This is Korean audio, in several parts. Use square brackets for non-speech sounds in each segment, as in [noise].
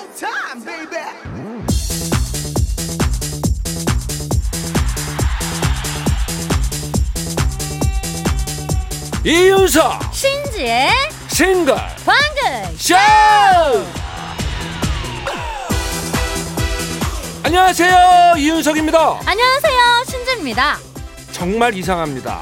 showtime, baby. 이윤석 신지의 싱글 방글 쇼! 안녕하세요 이윤석입니다. 안녕하세요 신지입니다. 정말 이상합니다.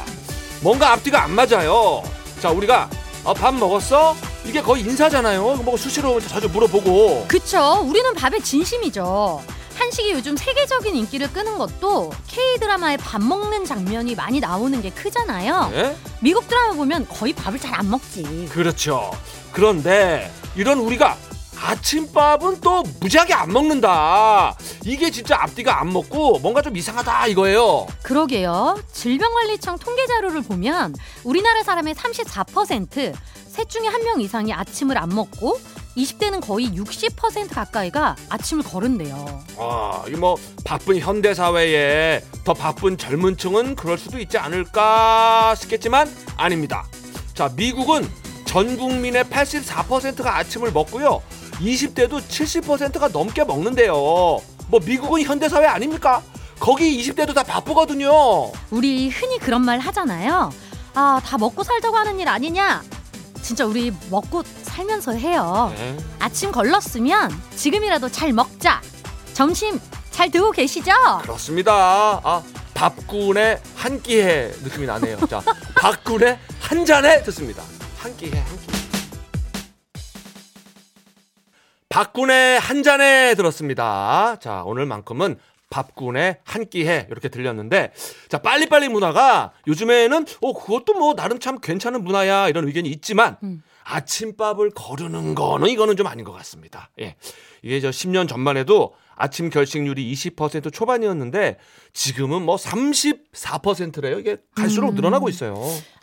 뭔가 앞뒤가 안 맞아요. 자 우리가 어, 밥 먹었어? 이게 거의 인사잖아요. 뭐 수시로 자주 물어보고. 그쵸. 우리는 밥에 진심이죠. 한식이 요즘 세계적인 인기를 끄는 것도 K드라마에 밥 먹는 장면이 많이 나오는 게 크잖아요. 네? 미국 드라마 보면 거의 밥을 잘 안 먹지. 그렇죠. 그런데 이런 우리가 아침밥은 또 무지하게 안 먹는다. 이게 진짜 앞뒤가 안 먹고 뭔가 좀 이상하다 이거예요. 그러게요. 질병관리청 통계 자료를 보면 우리나라 사람의 34% 셋 중에 한 명 이상이 아침을 안 먹고 20대는 거의 60% 가까이가 아침을 거른대요 아, 이 뭐 바쁜 현대 사회에 더 바쁜 젊은 층은 그럴 수도 있지 않을까 싶겠지만 아닙니다. 자, 미국은 전 국민의 84%가 아침을 먹고요. 20대도 70%가 넘게 먹는데요. 뭐 미국은 현대 사회 아닙니까? 거기 20대도 다 바쁘거든요. 우리 흔히 그런 말 하잖아요. 아, 다 먹고 살자고 하는 일 아니냐? 진짜 우리 먹고 살면서 해요. 네. 아침 걸렀으면 지금이라도 잘 먹자. 점심 잘 드고 계시죠? 그렇습니다. 아, 밥군의 한 끼해 느낌이 나네요. 자, [laughs] 밥군의 한 잔에 듣습니다. 한 끼해, 한 끼. 밥군의 한 잔에 들었습니다. 자, 오늘만큼은 밥군의 한 끼해 이렇게 들렸는데 자 빨리빨리 문화가 요즘에는 어 그것도 뭐 나름 참 괜찮은 문화야 이런 의견이 있지만 음. 아침밥을 거르는 거는 이거는 좀 아닌 것 같습니다. 예. 이게 저 10년 전만 해도 아침 결식률이 20% 초반이었는데 지금은 뭐 34%래요. 이게 갈수록 음. 늘어나고 있어요.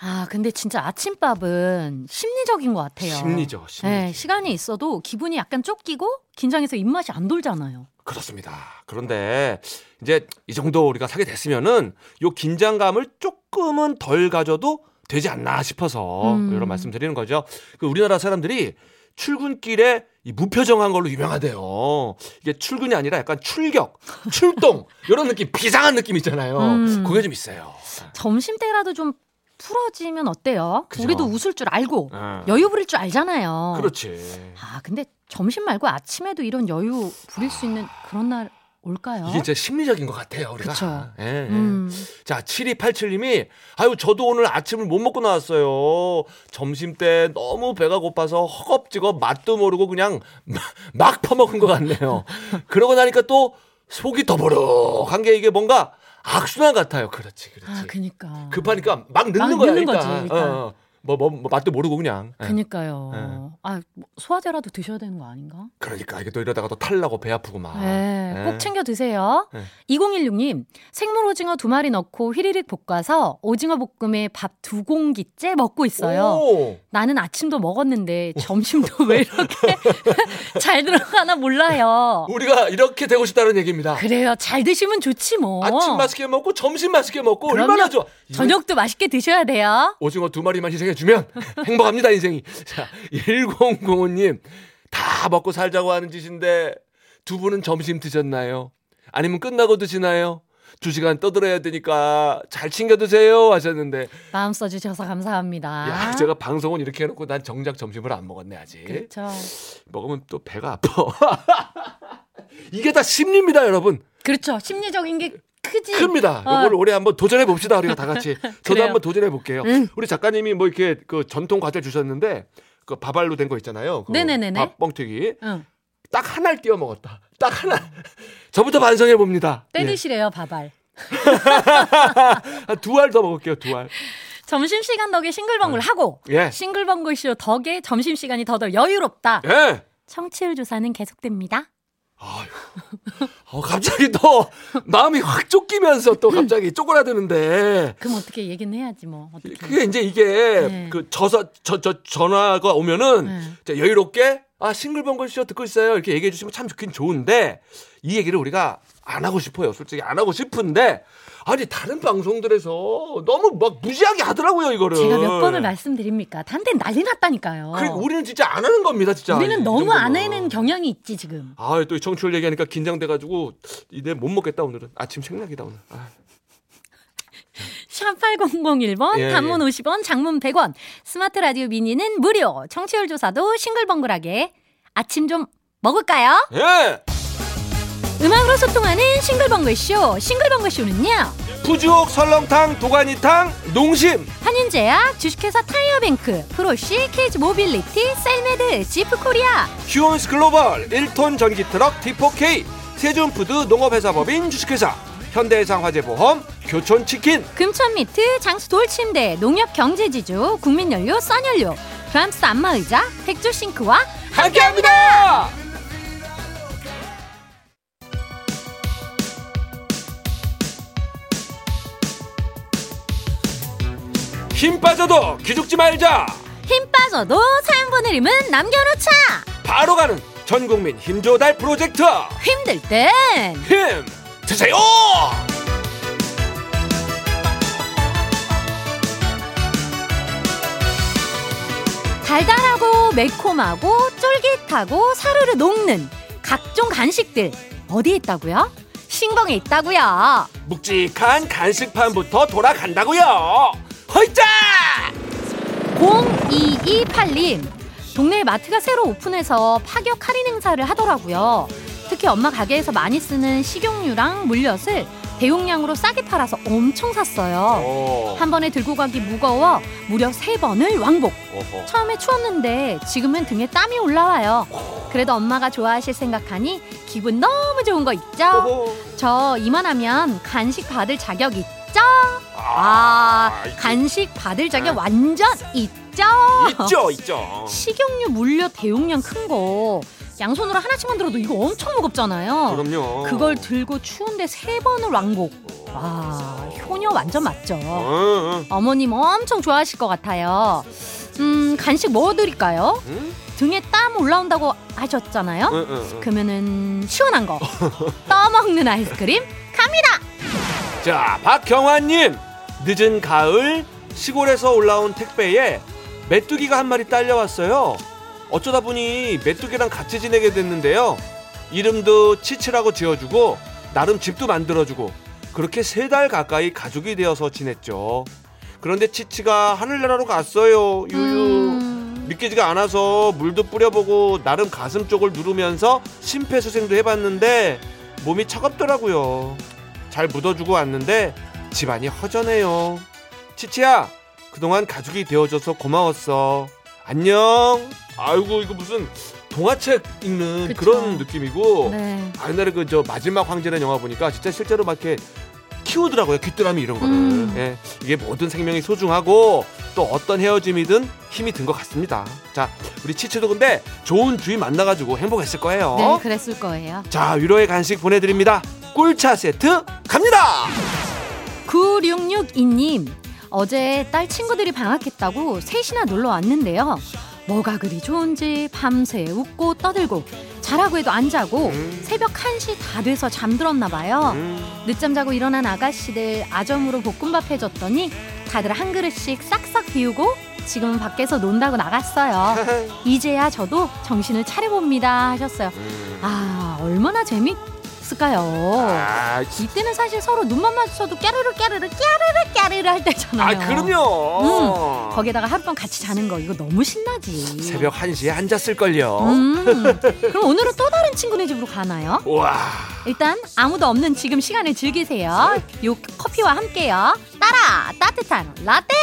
아, 근데 진짜 아침밥은 심리적인 것 같아요. 심리죠, 심리죠. 네, 시간이 있어도 기분이 약간 쫓기고 긴장해서 입맛이 안 돌잖아요. 그렇습니다. 그런데 이제 이 정도 우리가 사게 됐으면은 요 긴장감을 조금은 덜 가져도 되지 않나 싶어서 음. 이런 말씀 드리는 거죠. 그 우리나라 사람들이 출근길에 이 무표정한 걸로 유명하대요. 이게 출근이 아니라 약간 출격, 출동 [laughs] 이런 느낌, 비상한 느낌 있잖아요. 음. 그게 좀 있어요. 점심 때라도 좀 풀어지면 어때요? 그죠. 우리도 웃을 줄 알고 어. 여유 부릴 줄 알잖아요. 그렇지. 아, 근데 점심 말고 아침에도 이런 여유 부릴 수 있는 그런 날 올까요? 이게 진짜 심리적인 것 같아요, 우리가. 그쵸. 예, 예. 음. 자, 7287님이, 아유, 저도 오늘 아침을 못 먹고 나왔어요. 점심 때 너무 배가 고파서 허겁지겁 맛도 모르고 그냥 막- 막 퍼먹은 것 같네요. [laughs] 그러고 나니까 또 속이 더버럭한 게 이게 뭔가 악순환 같아요. 그렇지, 그렇지. 아, 그니까. 급하니까 막 넣는 막 거야, 넣는 일단. 거지, 일단. 어, 어. 뭐, 뭐, 뭐 맛도 모르고 그냥. 예. 그니까요. 네. 아, 뭐 소화제라도 드셔야 되는 거 아닌가? 그러니까 이게 또 이러다가 또 탈나고 배 아프고 막. 네, 예. 꼭 챙겨 드세요. 네. 2016님, 생물 오징어 두 마리 넣고 휘리릭 볶아서 오징어 볶음에 밥 두 공기째 먹고 있어요. 오. 나는 아침도 먹었는데 점심도 왜 이렇게 [laughs] 잘 들어가나 몰라요. 우리가 이렇게 되고 싶다는 얘기입니다. 그래요. 잘 드시면 좋지 뭐. 아침 맛있게 먹고 점심 맛있게 먹고 그럼요. 얼마나 좋아. 저녁도 맛있게 드셔야 돼요. 오징어 두 마리만 희생해 주면 [laughs] 행복합니다 인생이. 자 1005님 다 먹고 살자고 하는 짓인데 두 분은 점심 드셨나요? 아니면 끝나고 드시나요? 두 시간 떠들어야 되니까 잘 챙겨 드세요 하셨는데 마음 써주셔서 감사합니다. 야 제가 방송은 이렇게 해놓고 난 정작 점심을 안 먹었네 아직 그렇죠. 먹으면 또 배가 아파 [laughs] 이게 다 심리입니다 여러분 그렇죠. 심리적인 게 크지. 큽니다. 어. 이걸 올해 한번 도전해 봅시다. 우리가 다 같이. [laughs] 저도. 한번 도전해 볼게요. 응. 우리 작가님이 뭐 이렇게 그 전통 과자 주셨는데 그 밥알로 된 거 있잖아요. 그 네네네네. 밥 뻥튀기. 응. 딱 하나를 띄워 먹었다. 딱 하나. [laughs] 저부터 반성해 봅니다. 예. 때리시래요, 밥알. [laughs] 두알 더 먹을게요. 두 알. 점심시간 덕에 싱글벙글 하고 예. 싱글벙글 쇼 덕에 점심시간이 더더 여유롭다. 예. 청취율 조사는 계속됩니다. 아유. 어, 갑자기 또 마음이 확 쫓기면서 또 갑자기 쪼그라드는데 그럼 어떻게 얘기는 해야지 뭐. 어떻게. 그게 이제 이게 네. 그 저서 저 저 전화가 오면은 네. 자, 여유롭게 아 싱글벙글 쇼 듣고 있어요 이렇게 얘기해 주시면 참 좋긴 좋은데 이 얘기를 우리가 안 하고 싶어요 솔직히 안 하고 싶은데 아니 다른 방송들에서 너무 막 무지하게 하더라고요 이거를. 제가 몇 번을 말씀드립니까? 단데 난리 났다니까요. 그리고 우리는 진짜 안 하는 겁니다 진짜. 우리는 이 너무 안. 하는 경향이 있지 지금. 아 또 청취율 얘기하니까 긴장돼가지고 이내 못 먹겠다 오늘은 아침 생략이다 오늘. 아. 샵 8001번, 예, 단문 50원, 장문 100원, 스마트 라디오 미니는 무료, 청취율 조사도 싱글벙글하게. 아침 좀 먹을까요? 예. 음악으로 소통하는 싱글벙글쇼, 싱글벙글쇼는요, 푸주옥 설렁탕 도가니탕 농심. 한림제약, 주식회사 타이어뱅크, 프로시, KG 모빌리티, 셀메드, 지프코리아, 휴온스 글로벌 1톤 전기 트럭 D4K 세준푸드 농업회사법인 주식회사. 현대해상 화재보험 교촌치킨. 금천미트, 장수 돌침대, 농협경제지주, 국민연료, 써연료, 프랑스 안마의자, 백조싱크와 함께합니다. 힘 빠져도 기죽지 말자. 힘 빠져도 사연 보내림은 남겨놓자! 바로 가는 전국민 힘조달 프로젝트 힘들 땐 힘 드세요. 달달하고 매콤하고 쫄깃하고 사르르 녹는 각종 간식들 어디에 있다고요? 신봉에 있다고요. 묵직한 간식판부터 돌아간다고요. 허이짜. 0228님 동네 마트가 새로 오픈해서 파격 할인 행사를 하더라고요. 특히 엄마 가게에서 많이 쓰는 식용유랑 물엿을 대용량으로 싸게 팔아서 엄청 샀어요. 어. 한 번에 들고 가기 무거워 무려 세 번을 왕복. 어허. 처음에 추웠는데 지금은 등에 땀이 올라와요. 그래도 엄마가 좋아하실 생각하니 기분 너무 좋은 거 있죠? 어허. 저 이만하면 간식 받을 자격 있죠? 아, 있- 간식 받을 자격 완전 있죠? 있죠, 있죠. 식용유 물려 대용량 큰 거 양손으로 하나씩만 들어도 이거 엄청 무겁잖아요. 그럼요. 그걸 들고 추운데 세 번을 왕복. 와, 효녀 완전 맞죠? 어, 어. 어머님 엄청 좋아하실 것 같아요. 음, 간식 뭐 드릴까요? 응? 등에 땀 올라온다고 하셨잖아요. 응, 응, 응. 그러면은 시원한 거 [laughs] 떠먹는 아이스크림 갑니다. 자, 박경환님. 늦은 가을 시골에서 올라온 택배에 메뚜기가 한 마리 딸려왔어요. 어쩌다 보니 메뚜기랑 같이 지내게 됐는데요. 이름도 치치라고 지어주고 나름 집도 만들어주고 그렇게 세 달 가까이 가족이 되어서 지냈죠. 그런데 치치가 하늘나라로 갔어요. 유유. 음, 믿기지가 않아서 물도 뿌려보고 나름 가슴 쪽을 누르면서 심폐소생도 해봤는데 몸이 차갑더라고요. 잘 묻어주고 왔는데 집안이 허전해요. 치치야, 그동안 가족이 되어줘서 고마웠어. 안녕. 아이고 이거 무슨 동화책 읽는 그쵸. 그런 느낌이고 네. 아, 옛날에 그 저 마지막 황제라는 영화 보니까 진짜 실제로 막 이렇게 키우더라고요 귀뚜라미 이런 거를 음. 예, 이게 모든 생명이 소중하고 또 어떤 헤어짐이든 힘이 든 것 같습니다 자 우리 치치도 근데 좋은 주인 만나가지고 행복했을 거예요 네, 그랬을 거예요. 자 위로의 간식 보내드립니다 꿀차 세트 갑니다 9662님 어제 딸 친구들이 방학했다고 셋이나 놀러 왔는데요. 뭐가 그리 좋은지 밤새 웃고 떠들고 자라고 해도 안 자고 음. 새벽 1시 다 돼서 잠들었나 봐요. 음, 늦잠 자고 일어난 아가씨들 아점으로 볶음밥 해줬더니 다들 한 그릇씩 싹싹 비우고 지금은 밖에서 논다고 나갔어요. [laughs] 이제야 저도 정신을 차려봅니다 하셨어요. 음. 아 얼마나 재밌 을까요? 아, 이때는 사실 서로 눈만 마주쳐도 깨르르 깨르르 깨르르 깨르르 할 때잖아요. 아 그럼요 거기다가 하룻밤 같이 자는 거 이거 너무 신나지. 새벽 1시에 앉았을걸요 음. 그럼 오늘은 또 다른 친구네 집으로 가나요? 와 일단 아무도 없는 지금 시간을 즐기세요. 요 커피와 함께요. 따라 따뜻한 라떼.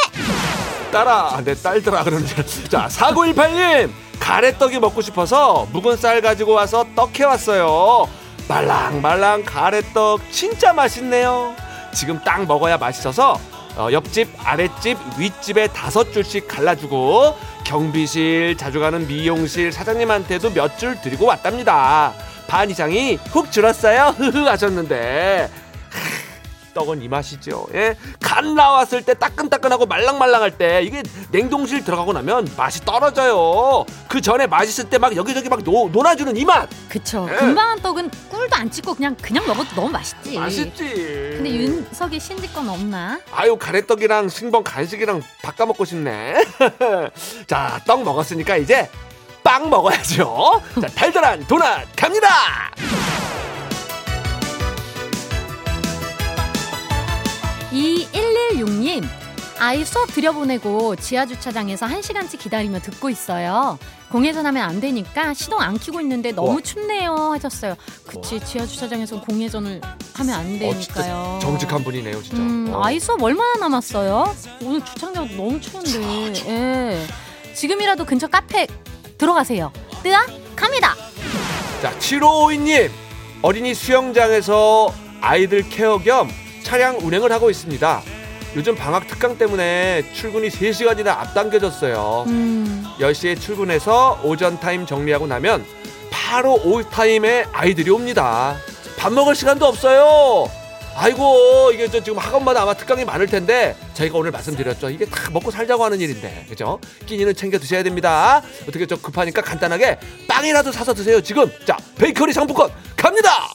딸아 내 딸들아 그러는데 자 4918님 가래떡이 먹고 싶어서 묵은 쌀 가지고 와서 떡 해 왔어요 말랑말랑 가래떡 진짜 맛있네요. 지금 딱 먹어야 맛있어서 어, 옆집 아랫집 윗집에 다섯 줄씩 갈라주고 경비실 자주 가는 미용실 사장님한테도 몇 줄 드리고 왔답니다. 반 이상이 훅 줄었어요. 흐흐 [laughs] 하셨는데 떡은 이 맛이죠. 예? 간 나왔을 때 따끈따끈하고 말랑말랑할 때 이게 냉동실 들어가고 나면 맛이 떨어져요. 그 전에 맛있을 때 막 여기저기 막 노, 논아주는 이 맛. 그쵸. 예. 금방 한 떡은 꿀도 안 찍고 그냥 그냥 먹어도 너무 맛있지. 맛있지. 근데 윤석이 신지 건 없나? 아유 가래떡이랑 신번 간식이랑 바꿔 먹고 싶네. [laughs] 자, 떡 먹었으니까 이제 빵 먹어야죠. 자, 달달한 도넛 갑니다. 이 116님 아이 수업 들여보내고 지하 주차장에서 1시간째 기다리며 듣고 있어요. 공회전하면 안 되니까 시동 안 켜고 있는데 너무 와. 춥네요 하셨어요. 그치 지하 주차장에서 공회전을 하면 안 어, 되니까요. 진짜 정직한 분이네요, 진짜. 음, 어. 아이 수업 얼마나 남았어요? 오늘 주차장 너무 추운데. 예. 지금이라도 근처 카페 들어가세요. 뜨아 갑니다. 자, 7552님. 어린이 수영장에서 아이들 케어 겸 차량 운행을 하고 있습니다. 요즘 방학 특강 때문에 출근이 3시간이나 앞당겨졌어요. 음, 10시에 출근해서 오전 타임 정리하고 나면 바로 오후 타임에 아이들이 옵니다. 밥 먹을 시간도 없어요. 아이고 이게 저 지금 학원마다 아마 특강이 많을 텐데 저희가 오늘 말씀드렸죠. 이게 다 먹고 살자고 하는 일인데 그죠? 끼니는 챙겨 드셔야 됩니다. 어떻게 좀 급하니까 간단하게 빵이라도 사서 드세요. 지금 자 베이커리 상품권 갑니다.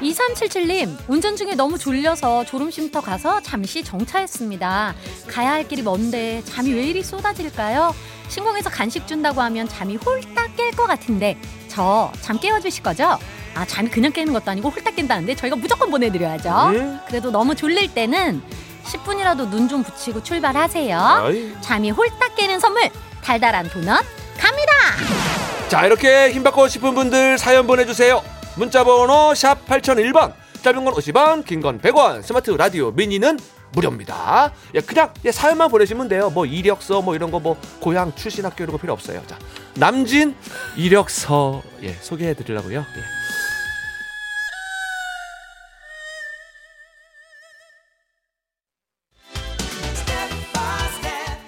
2377님 운전 중에 너무 졸려서 졸음쉼터 가서 잠시 정차했습니다. 가야 할 길이 먼데 잠이 왜 이리 쏟아질까요? 신공에서 간식 준다고 하면 잠이 홀딱 깰 것 같은데 저 잠 깨워주실 거죠? 아 잠이 그냥 깨는 것도 아니고 홀딱 깬다는데 저희가 무조건 보내드려야죠. 음? 그래도 너무 졸릴 때는 10분이라도 눈 좀 붙이고 출발하세요. 잠이 홀딱 깨는 선물 달달한 도넛 갑니다. 자 이렇게 힘 받고 싶은 분들 사연 보내주세요 문자번호 샵 8001번 짧은 건 50원 긴 건 100원 스마트 라디오 미니는 무료입니다. 예, 그냥 예, 사연만 보내시면 돼요. 뭐 이력서 뭐 이런 거 뭐 고향 출신 학교 이런 거 필요 없어요. 자 남진 이력서 예, 소개해 드리려고요. 예.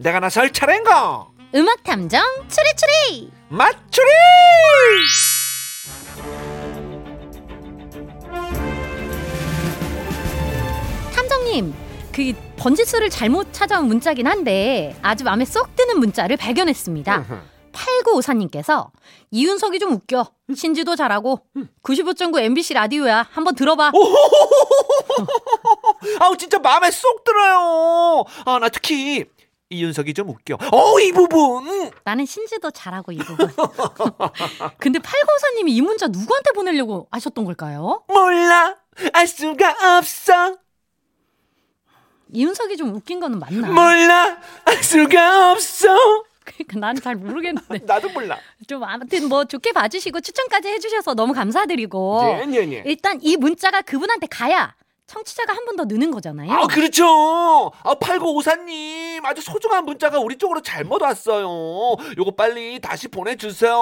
내가 나설 차례인가 음악 탐정 추리추리. 맞추리 탐정님, 그 번지수를 잘못 찾아온 문자긴 한데 아주 마음에 쏙 드는 문자를 발견했습니다. 8954님께서 이윤석이 좀 웃겨. 신지도 잘하고 95.9 MBC 라디오야. 한번 들어봐. [laughs] 아우 진짜 마음에 쏙 들어요. 아 나 특히 이윤석이 좀 웃겨. 어 이 부분. 나는 신지도 잘하고 이 부분. [laughs] 근데 8954님이 이 문자 누구한테 보내려고 하셨던 걸까요? 몰라 알 수가 없어. 이윤석이 좀 웃긴 거는 맞나? 몰라 알 수가 없어. 그러니까 나는 잘 모르겠는데 [laughs] 나도 몰라. 좀 아무튼 뭐 좋게 봐주시고 추천까지 해주셔서 너무 감사드리고 네네네. 일단 이 문자가 그분한테 가야 청취자가 한번더 느는 거잖아요. 아 그렇죠. 아 8954님 아주 소중한 문자가 우리 쪽으로 잘못 왔어요. 요거 빨리 다시 보내주세요.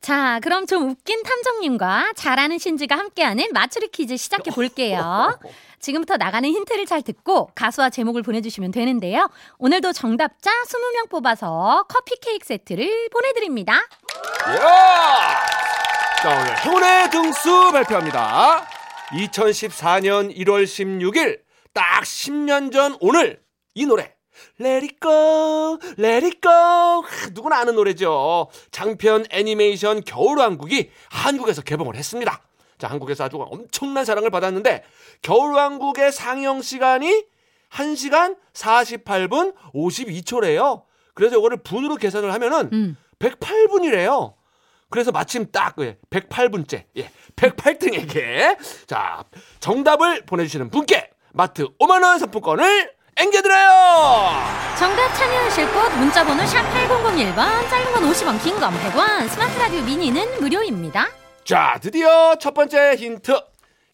자, 그럼 좀 웃긴 탐정님과 잘하는 신지가 함께하는 맞추리 퀴즈 시작해 볼게요. [laughs] 지금부터 나가는 힌트를 잘 듣고 가수와 제목을 보내주시면 되는데요. 오늘도 정답자 20명 뽑아서 커피 케이크 세트를 보내드립니다. 야! 자, 오늘 행운의 등수 발표합니다. 2014년 1월 16일, 딱 10년 전 오늘, 이 노래. Let it go, let it go. 하, 누구나 아는 노래죠. 장편 애니메이션 겨울왕국이 한국에서 개봉을 했습니다. 자, 한국에서 아주 엄청난 사랑을 받았는데, 겨울왕국의 상영 시간이 1시간 48분 52초래요. 그래서 이거를 분으로 계산을 하면은 음. 108분이래요. 그래서 마침 딱 108분째, 예, 108등에게 자 정답을 보내주시는 분께 마트 5만 원 상품권을 앵겨드려요. 정답 참여하실 곳 문자번호 샵 8001번, 짧은 건 50원, 긴 건 100원, 스마트 라디오 미니는 무료입니다. 자 드디어 첫 번째 힌트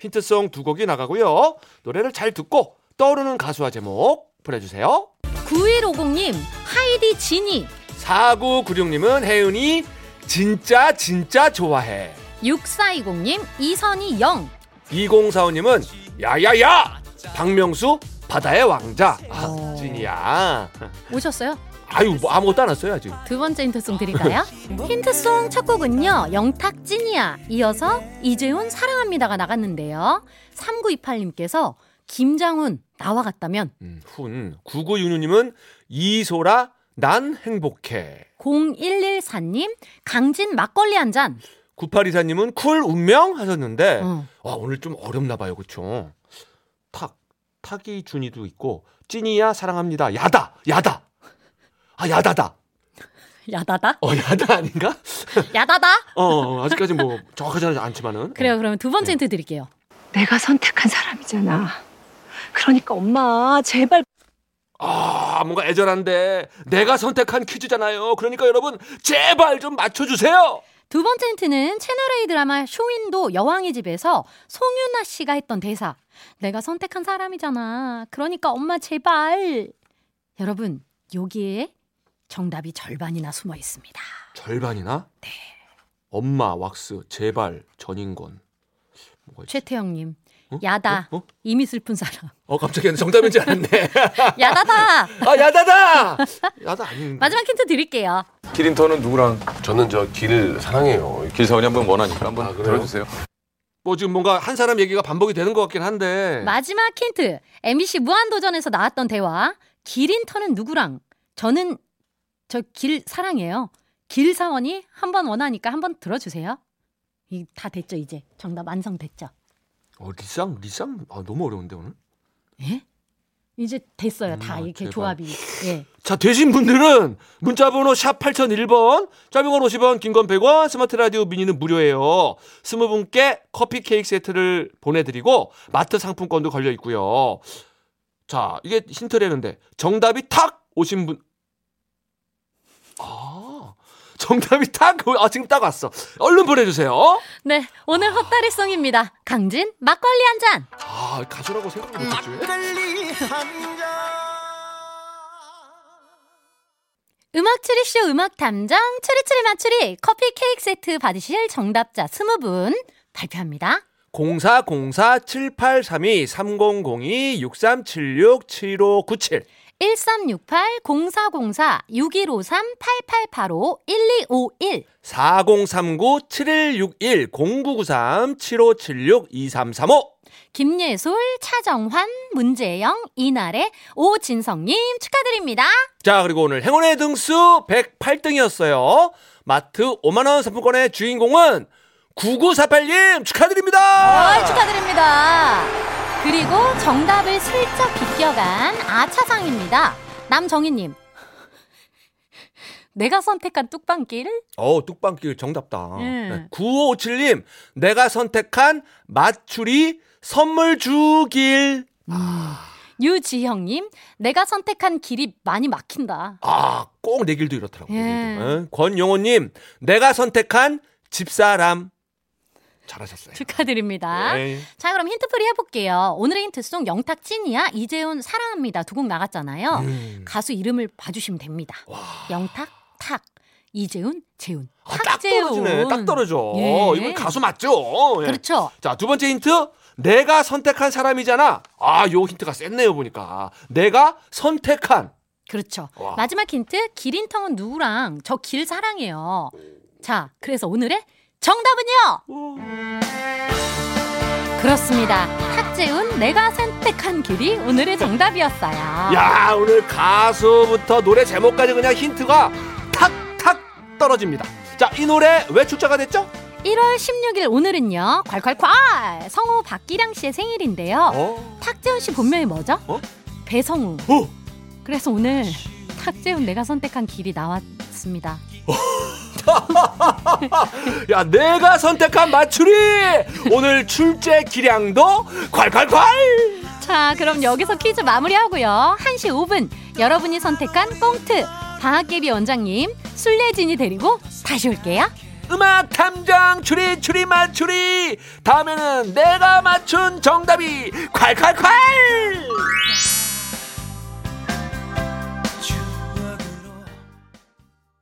힌트송 두 곡이 나가고요. 노래를 잘 듣고 떠오르는 가수와 제목 보내주세요. 9150님, 하이디 지니, 4996님은 혜은이 진짜 진짜 좋아해. 6420님, 이선희 영, 2045님은 야야야 박명수 바다의 왕자 아, 어. 찐이야 오셨어요? 아유 뭐 아무것도 안 왔어요 아직 두 번째 힌트송 드릴까요? [laughs] 힌트송 첫 곡은요. 영탁 찐이야. 이어서 이재훈 사랑합니다가 나갔는데요. 3928님께서 김장훈 나와 같다면 음, 훈 9966님은 이소라 난 행복해 0114님 강진 막걸리 한 잔. 9824님은 쿨 운명 하셨는데 어. 와 오늘 좀 어렵나 봐요 그쵸 탁 탁이 준이도 있고 찐이야 사랑합니다 야다 야다 아 야다다 야다다? 어 야다 아닌가 [laughs] 야다다? 어, 어 아직까지 뭐 정확하지 않지만은 그래요. 그러면 두 네. 번째 힌트 드릴게요. 내가 선택한 사람이잖아. 그러니까 엄마 제발 아 뭔가 애절한데 내가 선택한 퀴즈잖아요 그러니까 여러분 제발 좀 맞춰주세요 두 번째 힌트는 채널A 드라마 쇼윈도 여왕의 집에서 송윤아 씨가 했던 대사. 내가 선택한 사람이잖아. 그러니까 엄마 제발. 여러분, 여기에 정답이 절반이나 숨어 있습니다. 절반이나 네 엄마 왁스 제발 전인권? 최태영님, 어? 야다. 어? 어? 이미 슬픈 사람. 어 갑자기 정답인지 알았네 [laughs] 야다다! 아 야다다 야다 아닌데 마지막 힌트 드릴게요. 기린터는 누구랑 저는 저길 사랑해요. 길사원이 한번 원하니까 한번 아? 들어주세요. 뭐 지금 뭔가 한 사람 얘기가 반복이 되는 것 같긴 한데 마지막 힌트. MBC 무한도전에서 나왔던 대화. 기린터는 누구랑? 저는 저 길 사랑해요. 길 사원이 한번 원하니까 한번 들어주세요. 이 다 됐죠 이제 정답 완성됐죠. 어 리쌍 리쌍 아 너무 어려운데 오늘 예? 이제 됐어요 음, 다 아, 이렇게 제발. 조합이. 예. 자 되신 분들은 문자 번호 샵 8001번 짧은 건 50원 긴 건 100원 스마트 라디오 미니는 무료예요 스무 분께 커피 케이크 세트를 보내 드리고 마트 상품권도 걸려 있고요 자 이게 힌트라는데 정답이 탁 오신 분 아, 정답이 딱, 아, 지금 딱 왔어. 얼른 보내주세요. 네 오늘 헛다리송입니다. 강진 막걸리 한 잔. 아, 가수라고 생각을 못했지. 음악 추리쇼 음악 탐정 추리추리 맞추리 커피 케이크 세트 받으실 정답자 20분 발표합니다. 0404-7832-3002-6376-7597 1368 0404 6153 8885 1251 4039-7161-0993-7576-2335 김예솔, 차정환, 문재영, 이나래, 오진성님 축하드립니다. 자, 그리고 오늘 행운의 등수 108등이었어요. 마트 5만원 상품권의 주인공은 9948님 축하드립니다! 아, 축하드립니다. 그리고 정답을 슬쩍 비껴간 아차상입니다. 남정희님. 내가 선택한 뚝방길 어, 뚝방길 정답다. 예. 네. 9557님, 내가 선택한 맞추리 선물 주길. 유지형님 내가 선택한 길이 많이 막힌다. 아, 꼭 내 길도 이렇더라고요. 예. 예. 권용호님, 내가 선택한 집사람. 잘하셨어요. 축하드립니다. 예. 자 그럼 힌트풀이 해볼게요. 오늘의 힌트송 영탁 찐이야 이재훈 사랑합니다 두 곡 나갔잖아요. 음. 가수 이름을 봐주시면 됩니다. 영탁 탁 이재훈 재훈 아, 딱. 떨어지네. 딱 떨어져. 예. 이건 가수 맞죠? 예. 그렇죠. 자, 두 번째 힌트. 내가 선택한 사람이잖아. 아, 요 힌트가 셌네요, 보니까. 내가 선택한. 그렇죠. 와. 마지막 힌트 기린텅은 누구랑 저 길 사랑해요. 자 그래서 오늘의 정답은요. 그렇습니다. 탁재훈 내가 선택한 길이 오늘의 정답이었어요. 야, 오늘 가수부터 노래 제목까지 그냥 힌트가 탁탁 떨어집니다. 자, 이 노래 왜 출자가 됐죠? 1월 16일 오늘은요. 콸콸콸 성우 박기량 씨의 생일인데요. 어. 탁재훈 씨 본명이 뭐죠? 어? 배성우. 어. 그래서 오늘 탁재훈 내가 선택한 길이 나왔습니다. [laughs] 야, 내가 선택한 맞추리! 오늘 출제 기량도 콸콸콸! 자, 그럼 여기서 퀴즈 마무리하고요. 1시 5분 여러분이 선택한 꽁트 방학개비 원장님 술래진이 데리고 다시 올게요. 음악 탐정 추리 추리 맞추리 다음에는 내가 맞춘 정답이 콸콸콸